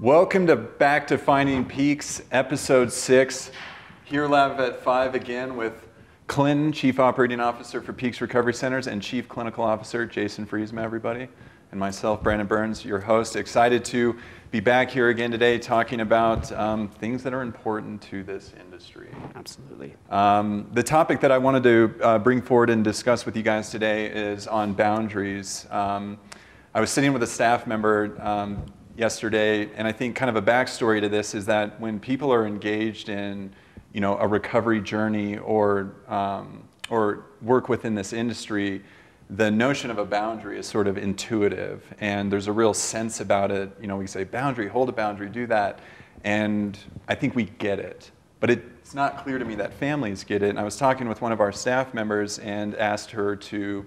Welcome to Back to Finding Peaks, episode six. Here live at five again with Clinton, Chief Operating Officer for Peaks Recovery Centers, and Chief Clinical Officer Jason Friesma, everybody. And myself, Brandon Burns, your host. Excited to be back here again today talking about um, things that are important to this industry. Absolutely. Um, the topic that I wanted to uh, bring forward and discuss with you guys today is on boundaries. Um, I was sitting with a staff member um, yesterday, and I think kind of a backstory to this is that when people are engaged in, you know, a recovery journey or um, or work within this industry, the notion of a boundary is sort of intuitive, and there's a real sense about it. You know, we say boundary, hold a boundary, do that, and I think we get it. But it's not clear to me that families get it. And I was talking with one of our staff members and asked her to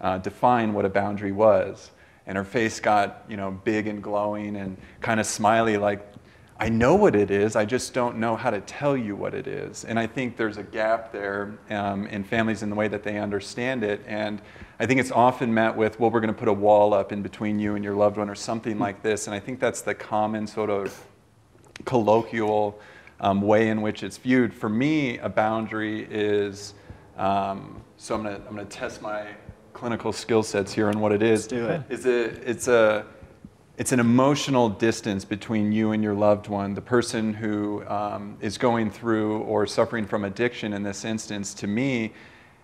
uh, define what a boundary was and her face got you know big and glowing and kind of smiley like i know what it is i just don't know how to tell you what it is. And i think there's a gap there um, in families in the way that they understand it and i think it's often met with well we're going to put a wall up in between you and your loved one or something like this and i think that's the common sort of colloquial um, way in which it's viewed. For me a boundary is um, so i'm going to I'm going to test my clinical skill sets here on what it is. Let's do it. Is a, it's a it's an emotional distance between you and your loved one, the person who um, is going through or suffering from addiction in this instance. To me,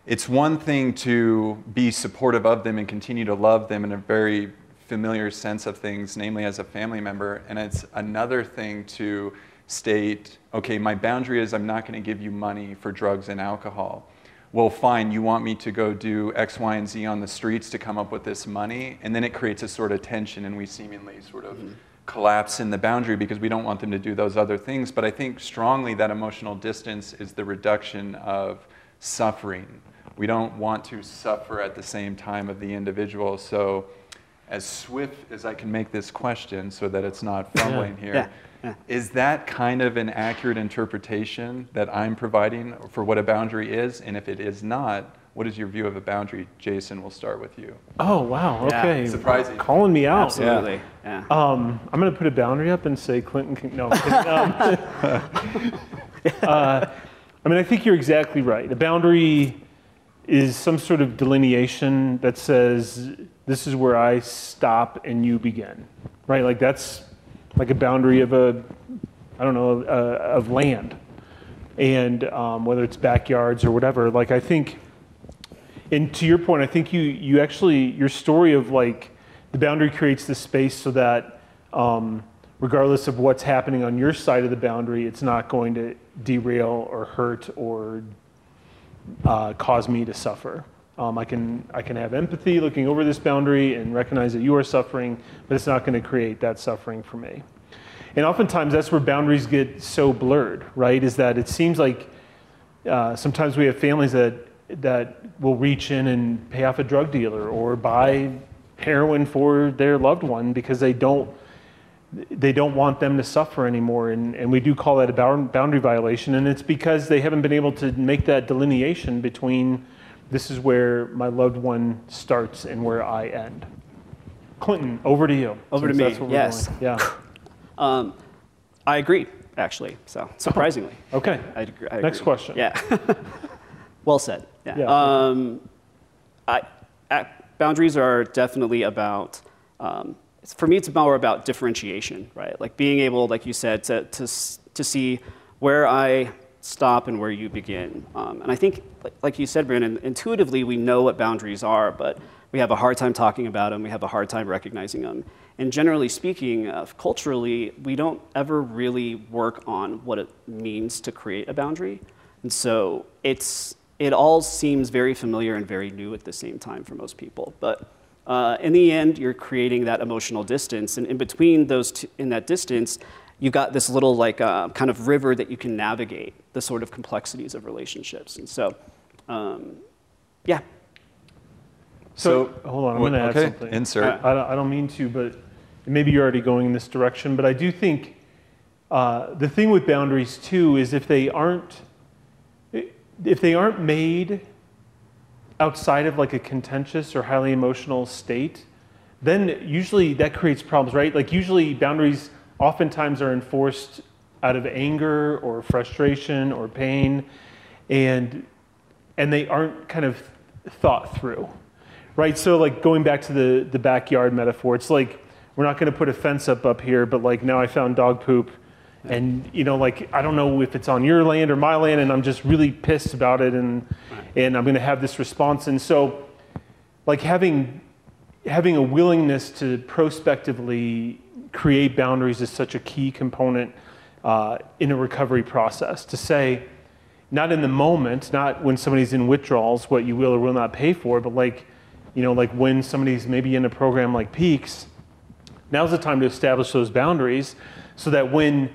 it's one thing to be supportive of them and continue to love them in a very familiar sense of things, namely as a family member, and it's another thing to state, okay, my boundary is I'm not going to give you money for drugs and alcohol well, fine, you want me to go do X, Y, and Z on the streets to come up with this money. And then it creates a sort of tension, and we seemingly sort of mm-hmm. collapse in the boundary because we don't want them to do those other things. But I think strongly that emotional distance is the reduction of suffering. We don't want to suffer at the same time of the individual. So, as swift as I can make this question so that it's not fumbling yeah. here. Yeah is that kind of an accurate interpretation that I'm providing for what a boundary is? And if it is not, what is your view of a boundary? Jason, we'll start with you. Oh, wow. Yeah. Okay. Surprising. Calling me out. Absolutely. Yeah. Um, I'm going to put a boundary up and say Clinton can. No. Um, uh, I mean, I think you're exactly right. A boundary is some sort of delineation that says this is where I stop and you begin, right? Like that's like a boundary of a, I don't know, uh, of land, and um, whether it's backyards or whatever. Like I think, and to your point, I think you you actually your story of like the boundary creates the space so that um, regardless of what's happening on your side of the boundary, it's not going to derail or hurt or uh, cause me to suffer. Um, I, can, I can have empathy looking over this boundary and recognize that you are suffering, but it's not going to create that suffering for me. And oftentimes that's where boundaries get so blurred, right? Is that it seems like uh, sometimes we have families that, that will reach in and pay off a drug dealer or buy heroin for their loved one because they don't, they don't want them to suffer anymore. And, and we do call that a boundary violation. And it's because they haven't been able to make that delineation between this is where my loved one starts and where I end. Clinton, over to you. Over to me. yes. Going. Yeah. um, I agree, actually. So surprisingly. okay. I agree, I Next question. Yeah. well said. Yeah. yeah um, I, boundaries are definitely about. Um, for me, it's more about differentiation, right? Like being able, like you said, to to to see where I stop and where you begin. Um, and I think, like you said, Brandon, intuitively we know what boundaries are, but we have a hard time talking about them, we have a hard time recognizing them. And generally speaking, uh, culturally, we don't ever really work on what it means to create a boundary. And so it's, it all seems very familiar and very new at the same time for most people. But uh, in the end, you're creating that emotional distance. And in between those, in that distance, you've got this little like uh, kind of river that you can navigate the sort of complexities of relationships. And so, um, yeah. So, so, hold on, I'm going to add okay. something. Insert. I, I, don't mean to, but maybe you're already going in this direction. But I do think uh, the thing with boundaries too is if they aren't if they aren't made outside of like a contentious or highly emotional state, then usually that creates problems, right? Like usually boundaries oftentimes are enforced out of anger or frustration or pain, and and they aren't kind of thought through, right? So like going back to the the backyard metaphor, it's like we're not going to put a fence up up here, but like now I found dog poop, and you know like I don't know if it's on your land or my land, and I'm just really pissed about it, and and I'm going to have this response, and so like having having a willingness to prospectively create boundaries is such a key component uh, in a recovery process. To say, not in the moment, not when somebody's in withdrawals, what you will or will not pay for, but like, you know, like when somebody's maybe in a program like Peaks, now's the time to establish those boundaries so that when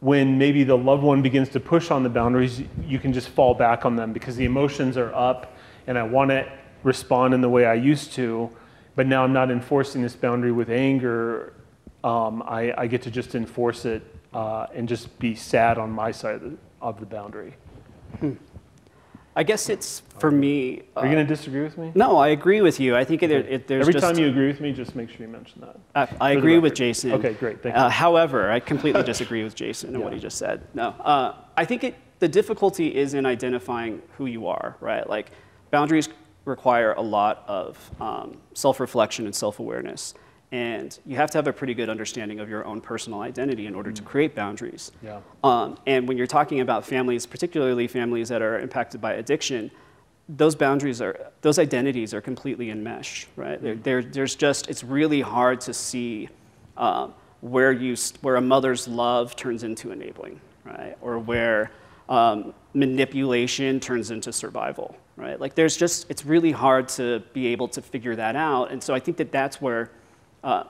when maybe the loved one begins to push on the boundaries, you can just fall back on them because the emotions are up and I want to respond in the way I used to, but now I'm not enforcing this boundary with anger. Um, I, I, get to just enforce it uh, and just be sad on my side of the, of the boundary. Hmm. I guess it's for me. Are you going to uh, disagree with me? No, I agree with you. I think it, it, there's every just, time you agree with me, just make sure you mention that. I, I agree with Jason. Okay, great. Thank uh, you. however, I completely disagree with Jason and yeah. what he just said. No, uh, I think it, the difficulty is in identifying who you are. Right, like boundaries require a lot of um, self-reflection and self-awareness. And you have to have a pretty good understanding of your own personal identity in order mm. to create boundaries. Yeah. Um, and when you're talking about families, particularly families that are impacted by addiction, those boundaries are, those identities are completely enmeshed, right? Mm. They're, there's just, it's really hard to see um, where, you, where a mother's love turns into enabling, right? Or where um, manipulation turns into survival, right? Like there's just, it's really hard to be able to figure that out. And so I think that that's where uh,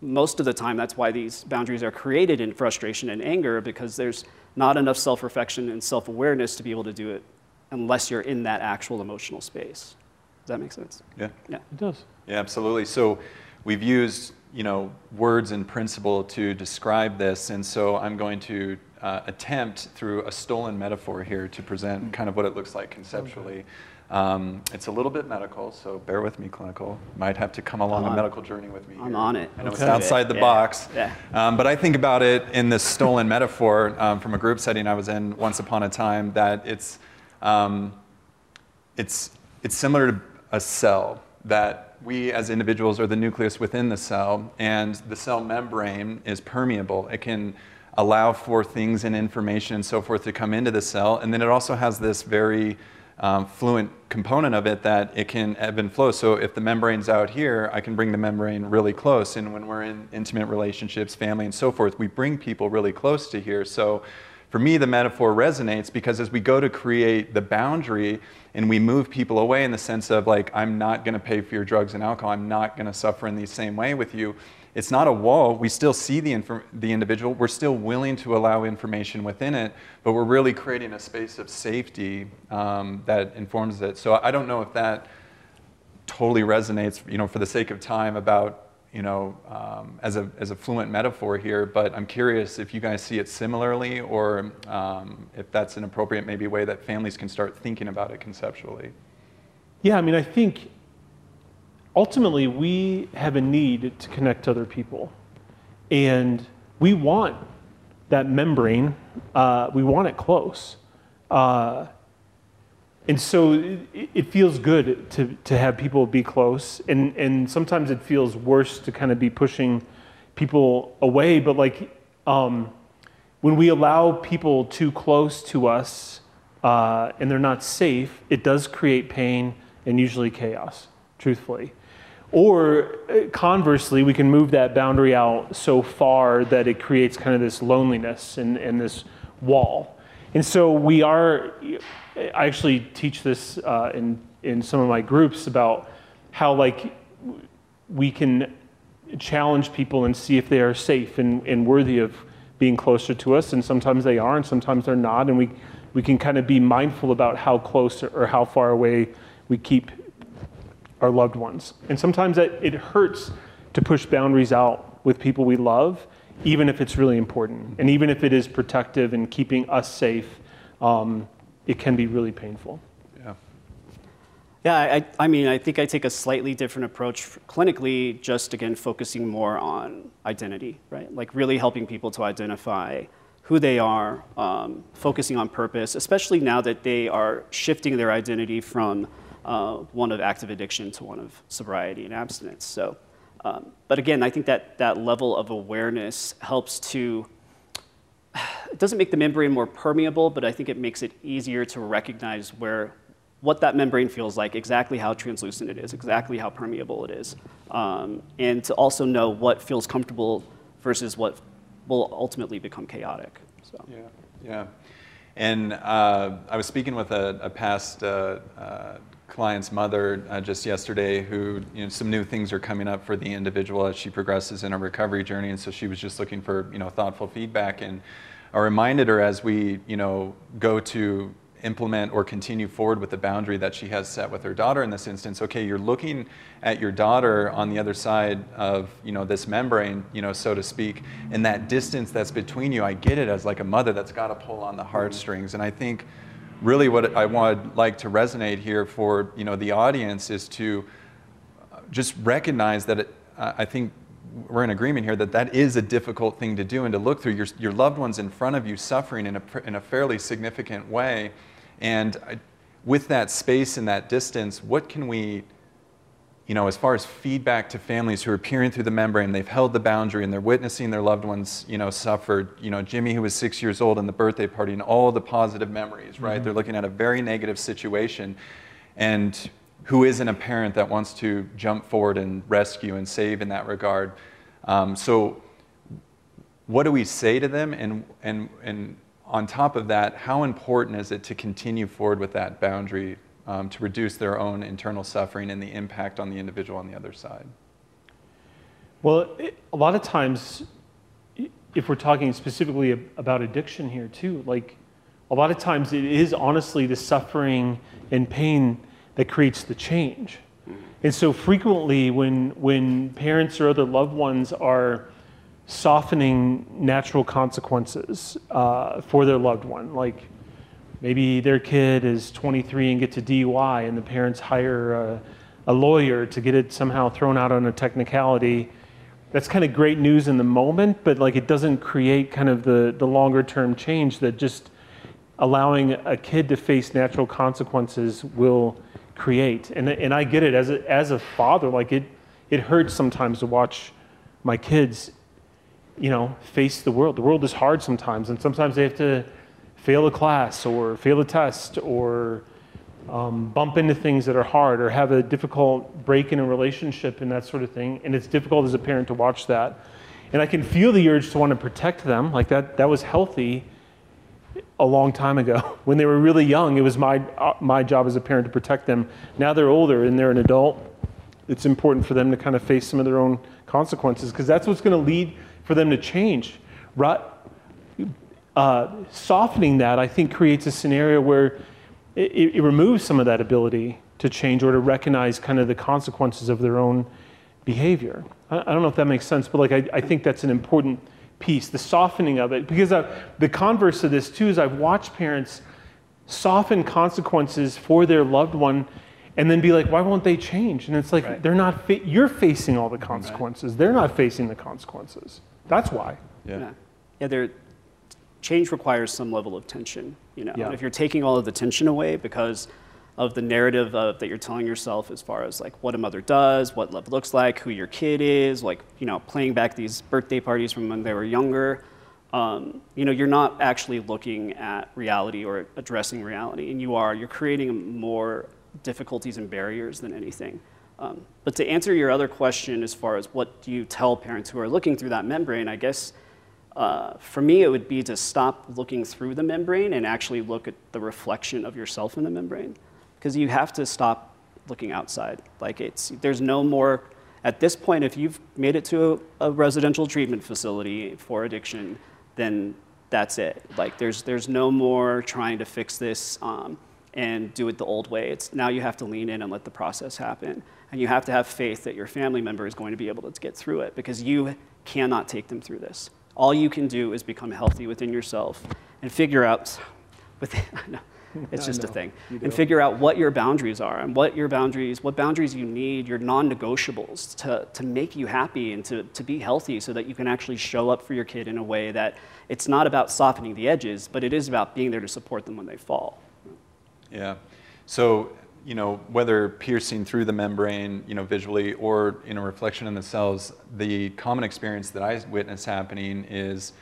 most of the time, that's why these boundaries are created in frustration and anger because there's not enough self reflection and self awareness to be able to do it unless you're in that actual emotional space. Does that make sense? Yeah. Yeah. It does. Yeah, absolutely. So we've used you know words and principle to describe this, and so I'm going to uh, attempt through a stolen metaphor here to present mm. kind of what it looks like conceptually. Okay. Um, it's a little bit medical, so bear with me, clinical. Might have to come along a medical journey with me. I'm on it. I know okay. it's outside the yeah. box, yeah. Um, but I think about it in this stolen metaphor um, from a group setting I was in once upon a time. That it's um, it's it's similar to a cell that we as individuals are the nucleus within the cell, and the cell membrane is permeable. It can allow for things and information and so forth to come into the cell, and then it also has this very um, fluent component of it that it can ebb and flow. So if the membrane's out here, I can bring the membrane really close. And when we're in intimate relationships, family, and so forth, we bring people really close to here. So for me, the metaphor resonates because as we go to create the boundary and we move people away in the sense of like, I'm not going to pay for your drugs and alcohol, I'm not going to suffer in the same way with you it's not a wall. We still see the, the individual. We're still willing to allow information within it, but we're really creating a space of safety um, that informs it. So I don't know if that totally resonates, you know, for the sake of time about, you know, um, as, a, as a fluent metaphor here, but I'm curious if you guys see it similarly or um, if that's an appropriate maybe way that families can start thinking about it conceptually. Yeah, I mean, I think ultimately, we have a need to connect to other people. And we want that membrane, uh, we want it close. Uh, and so it, it, feels good to, to have people be close. And, and sometimes it feels worse to kind of be pushing people away. But like um, when we allow people too close to us uh, and they're not safe, it does create pain and usually chaos, truthfully. Or uh, conversely, we can move that boundary out so far that it creates kind of this loneliness and, and this wall. And so we are, I actually teach this uh, in, in some of my groups about how like we can challenge people and see if they are safe and, and worthy of being closer to us. And sometimes they are and sometimes they're not. And we, we can kind of be mindful about how close or how far away we keep our loved ones. And sometimes it hurts to push boundaries out with people we love, even if it's really important. And even if it is protective and keeping us safe, um, it can be really painful. Yeah. Yeah, I, I mean, I think I take a slightly different approach clinically, just again focusing more on identity, right? Like really helping people to identify who they are, um, focusing on purpose, especially now that they are shifting their identity from uh, one of active addiction to one of sobriety and abstinence. So, um, but again, I think that that level of awareness helps to it doesn't make the membrane more permeable, but I think it makes it easier to recognize where what that membrane feels like, exactly how translucent it is, exactly how permeable it is, um, and to also know what feels comfortable versus what will ultimately become chaotic. So. Yeah, yeah. And uh, I was speaking with a, a past uh, uh, client's mother uh, just yesterday who, you know, some new things are coming up for the individual as she progresses in her recovery journey. And so she was just looking for, you know, thoughtful feedback. And I reminded her as we, you know, go to implement or continue forward with the boundary that she has set with her daughter in this instance okay you're looking at your daughter on the other side of you know this membrane you know so to speak and that distance that's between you i get it as like a mother that's got to pull on the heartstrings and i think really what i would like to resonate here for you know the audience is to just recognize that it, i think we're in agreement here that that is a difficult thing to do and to look through. Your, your loved ones in front of you suffering in a, in a fairly significant way. And with that space and that distance, what can we, you know, as far as feedback to families who are peering through the membrane, they've held the boundary and they're witnessing their loved ones, you know, suffered. You know, Jimmy, who was six years old in the birthday party, and all the positive memories, right? Mm-hmm. They're looking at a very negative situation. And who isn't a parent that wants to jump forward and rescue and save in that regard? Um, so, what do we say to them, and, and, and on top of that, how important is it to continue forward with that boundary um, to reduce their own internal suffering and the impact on the individual on the other side? Well, it, a lot of times, if we're talking specifically about addiction here too, like a lot of times it is honestly the suffering and pain that creates the change. And so frequently, when, when parents or other loved ones are softening natural consequences uh, for their loved one. Like maybe their kid is 23 and gets a DUI, and the parents hire a, a lawyer to get it somehow thrown out on a technicality. That's kind of great news in the moment, but like it doesn't create kind of the, the longer term change that just allowing a kid to face natural consequences will create. And, and I get it as a, as a father, like it, it hurts sometimes to watch my kids you know, face the world. The world is hard sometimes, and sometimes they have to fail a class or fail a test or um, bump into things that are hard or have a difficult break in a relationship and that sort of thing. And it's difficult as a parent to watch that. And I can feel the urge to want to protect them. Like that, that was healthy a long time ago. When they were really young, it was my, uh, my job as a parent to protect them. Now they're older and they're an adult. It's important for them to kind of face some of their own consequences because that's what's going to lead for them to change. Uh, softening that, I think, creates a scenario where it, it, removes some of that ability to change or to recognize kind of the consequences of their own behavior. I, I don't know if that makes sense, but like I, I, think that's an important piece, the softening of it. Because I, the converse of this too is I've watched parents soften consequences for their loved one and then be like, why won't they change? And it's like, right. they're not, fa- you're facing all the consequences. Right. They're not facing the consequences. That's why. Yeah. Yeah, yeah there, change requires some level of tension. You know, yeah. and if you're taking all of the tension away because of the narrative of, that you're telling yourself as far as like what a mother does, what love looks like, who your kid is, like you know, playing back these birthday parties from when they were younger. Um, you know, you're not actually looking at reality or addressing reality, and you are. You're creating more difficulties and barriers than anything. Um, but to answer your other question, as far as what do you tell parents who are looking through that membrane, I guess uh, for me it would be to stop looking through the membrane and actually look at the reflection of yourself in the membrane, because you have to stop looking outside. Like it's there's no more at this point. If you've made it to a, a residential treatment facility for addiction, then that's it. Like there's there's no more trying to fix this. Um, and do it the old way. It's now you have to lean in and let the process happen. And you have to have faith that your family member is going to be able to get through it because you cannot take them through this. All you can do is become healthy within yourself and figure out, within, It's just a thing. And figure out what your boundaries are and what your boundaries, what boundaries you need, your non-negotiables to, to make you happy and to, to be healthy so that you can actually show up for your kid in a way that it's not about softening the edges, but it is about being there to support them when they fall. Yeah. So, you know, whether piercing through the membrane, you know, visually or in a reflection in the cells, the common experience that I witness happening is,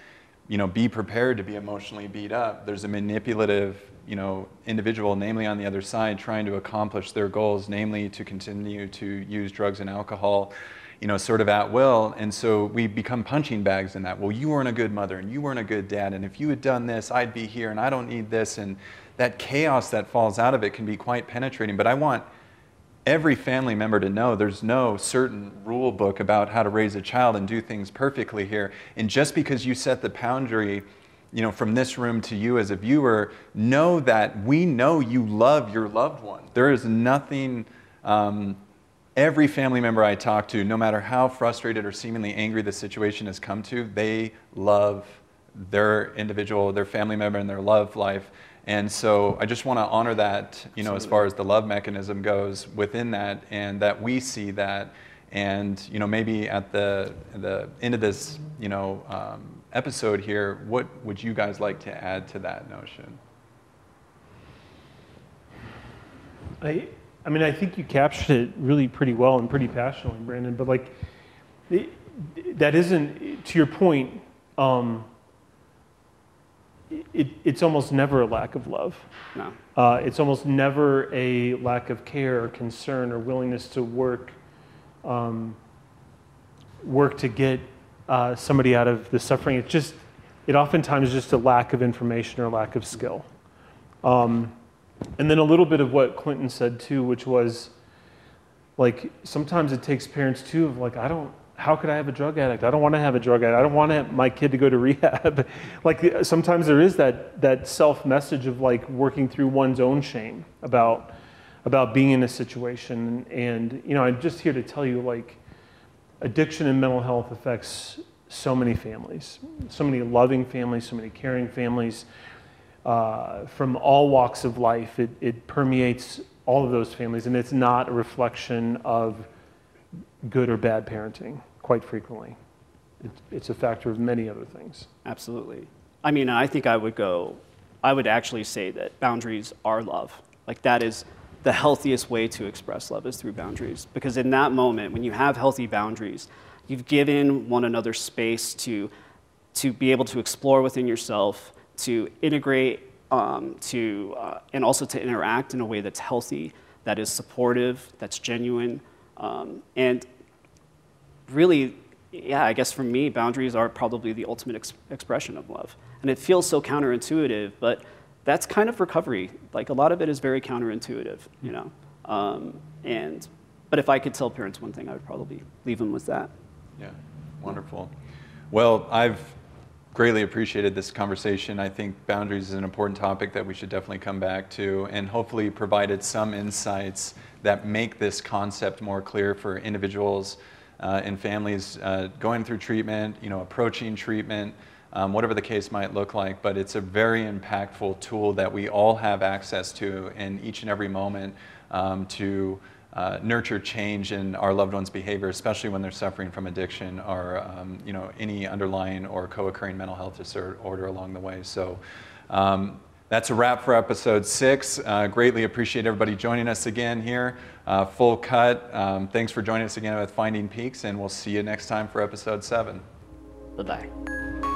you know, be prepared to be emotionally beat up. There's a manipulative, you know, individual, namely on the other side, trying to accomplish their goals, namely to continue to use drugs and alcohol, you know, sort of at will. And so we become punching bags in that. Well, you weren't a good mother and you weren't a good dad. And if you had done this, I'd be here and I don't need this. And that chaos that falls out of it can be quite penetrating. But I want every family member to know there's no certain rule book about how to raise a child and do things perfectly here. And just because you set the boundary, you know, from this room to you as a viewer, know that we know you love your loved one. There is nothing. Um, every family member I talk to, no matter how frustrated or seemingly angry the situation has come to, they love their individual, their family member, and their love life. And so I just want to honor that, you know, as far as the love mechanism goes within that, and that we see that. And you know, maybe at the the end of this, you know, um, episode here, what would you guys like to add to that notion? I, I mean, I think you captured it really pretty well and pretty passionately, Brandon. But like, it, that isn't to your point. Um, it, it's almost never a lack of love. No. Uh, it's almost never a lack of care or concern or willingness to work, um, work to get uh, somebody out of the suffering. It's just, it oftentimes is just a lack of information or lack of skill. Um, and then a little bit of what Clinton said too, which was like sometimes it takes parents too of like, I don't, how could I have a drug addict? I don't want to have a drug addict. I don't want my kid to go to rehab. like uh, sometimes there is that that self message of like working through one's own shame about about being in a situation. And you know, I'm just here to tell you like addiction and mental health affects so many families, so many loving families, so many caring families uh, from all walks of life. It, it permeates all of those families, and it's not a reflection of good or bad parenting, quite frequently. It, it's a factor of many other things. Absolutely. I mean, I think I would go, I would actually say that boundaries are love. Like, that is the healthiest way to express love is through boundaries. Because in that moment, when you have healthy boundaries, you've given one another space to, to be able to explore within yourself, to integrate, um, to, uh, and also to interact in a way that's healthy, that is supportive, that's genuine. Um, and really, yeah, I guess for me, boundaries are probably the ultimate ex- expression of love. And it feels so counterintuitive, but that's kind of recovery. Like a lot of it is very counterintuitive, you know. Um, and but if I could tell parents one thing, I would probably leave them with that. Yeah, wonderful. Well, I've greatly appreciated this conversation. I think boundaries is an important topic that we should definitely come back to, and hopefully provided some insights that make this concept more clear for individuals uh, and families uh, going through treatment, you know, approaching treatment, um, whatever the case might look like. But it's a very impactful tool that we all have access to in each and every moment um, to uh, nurture change in our loved ones' behavior, especially when they're suffering from addiction or um, you know any underlying or co-occurring mental health disorder along the way. So. Um, that's a wrap for episode six. Uh, greatly appreciate everybody joining us again here. Uh, full cut. Um, thanks for joining us again with Finding Peaks, and we'll see you next time for episode seven. Bye bye.